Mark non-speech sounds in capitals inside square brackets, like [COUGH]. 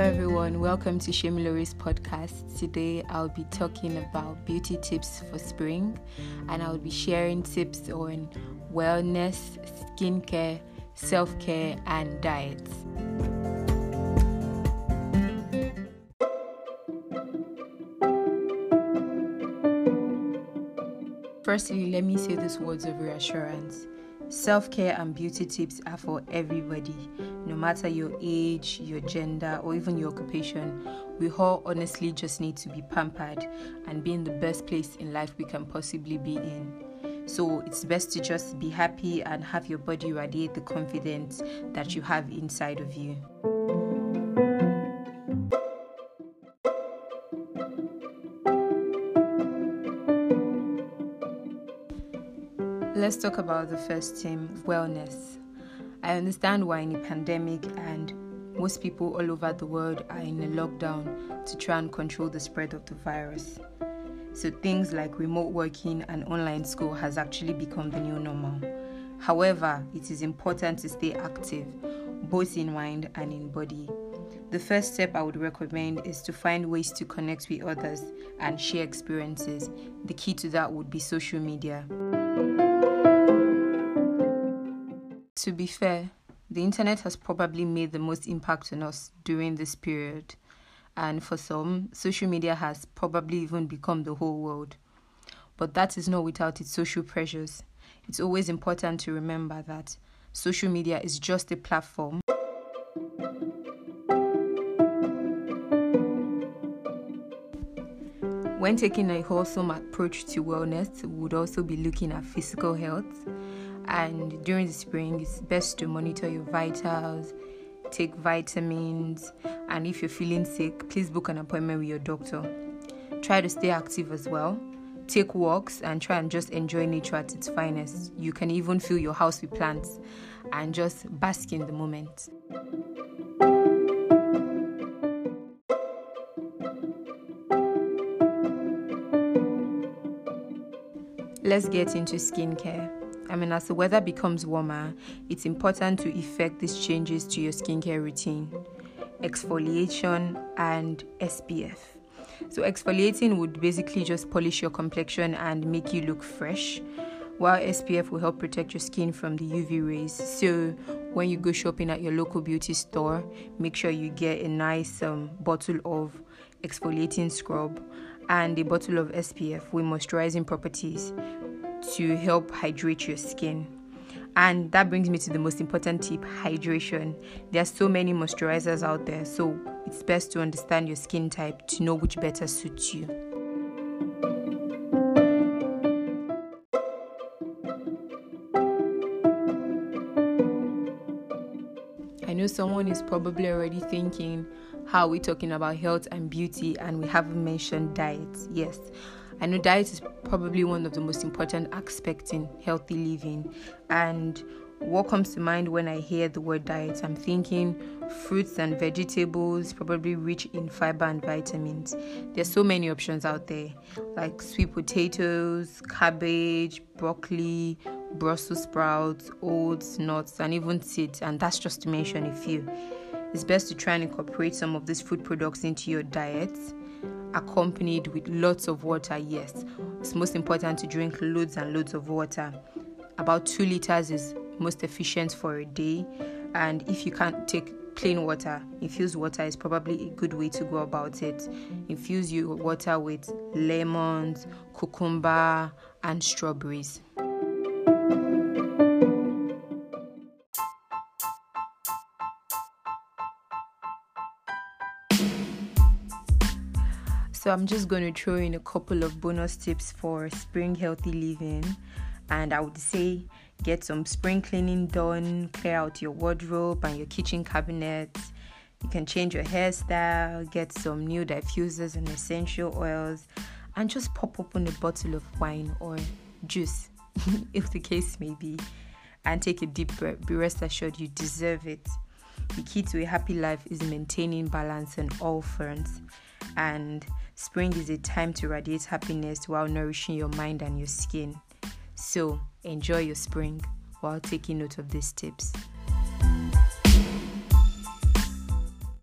Hello everyone, welcome to Shemilori's podcast. Today I'll be talking about beauty tips for spring and I'll be sharing tips on wellness, skincare, self-care and diets. Firstly, let me say these words of reassurance. Self care and beauty tips are for everybody, no matter your age, your gender, or even your occupation. We all honestly just need to be pampered and be in the best place in life we can possibly be in. So it's best to just be happy and have your body radiate the confidence that you have inside of you. Let's talk about the first theme wellness. I understand why in a pandemic and most people all over the world are in a lockdown to try and control the spread of the virus. So things like remote working and online school has actually become the new normal. However, it is important to stay active, both in mind and in body. The first step I would recommend is to find ways to connect with others and share experiences. The key to that would be social media. To be fair, the internet has probably made the most impact on us during this period, and for some, social media has probably even become the whole world. But that is not without its social pressures. It's always important to remember that social media is just a platform. When taking a wholesome approach to wellness, we would also be looking at physical health and during the spring it's best to monitor your vitals take vitamins and if you're feeling sick please book an appointment with your doctor. Try to stay active as well. Take walks and try and just enjoy nature at its finest. You can even fill your house with plants and just bask in the moment. Let's get into skincare I mean, as the weather becomes warmer, it's important to effect these changes to your skincare routine exfoliation and SPF. So, exfoliating would basically just polish your complexion and make you look fresh, while SPF will help protect your skin from the UV rays. So, when you go shopping at your local beauty store, make sure you get a nice um, bottle of exfoliating scrub and a bottle of SPF with moisturizing properties to help hydrate your skin. And that brings me to the most important tip hydration. There are so many moisturizers out there, so it's best to understand your skin type to know which better suits you. I know someone is probably already thinking, how are we talking about health and beauty and we haven't mentioned diet? Yes, I know diet is probably one of the most important aspects in healthy living. And what comes to mind when I hear the word diet? I'm thinking fruits and vegetables, probably rich in fiber and vitamins. There's so many options out there, like sweet potatoes, cabbage, broccoli, Brussels sprouts, oats, nuts, and even seeds. And that's just to mention a few. It's best to try and incorporate some of these food products into your diet accompanied with lots of water. Yes, it's most important to drink loads and loads of water. About two liters is most efficient for a day, and if you can't take plain water, infused water is probably a good way to go about it. Infuse your water with lemons, cucumber, and strawberries. So I'm just going to throw in a couple of bonus tips for spring healthy living. And I would say get some spring cleaning done, clear out your wardrobe and your kitchen cabinets. You can change your hairstyle, get some new diffusers and essential oils, and just pop open a bottle of wine or juice, [LAUGHS] if the case may be, and take a deep breath. Be rest assured you deserve it. The key to a happy life is maintaining balance on all fronts. And spring is a time to radiate happiness while nourishing your mind and your skin. So, enjoy your spring while taking note of these tips.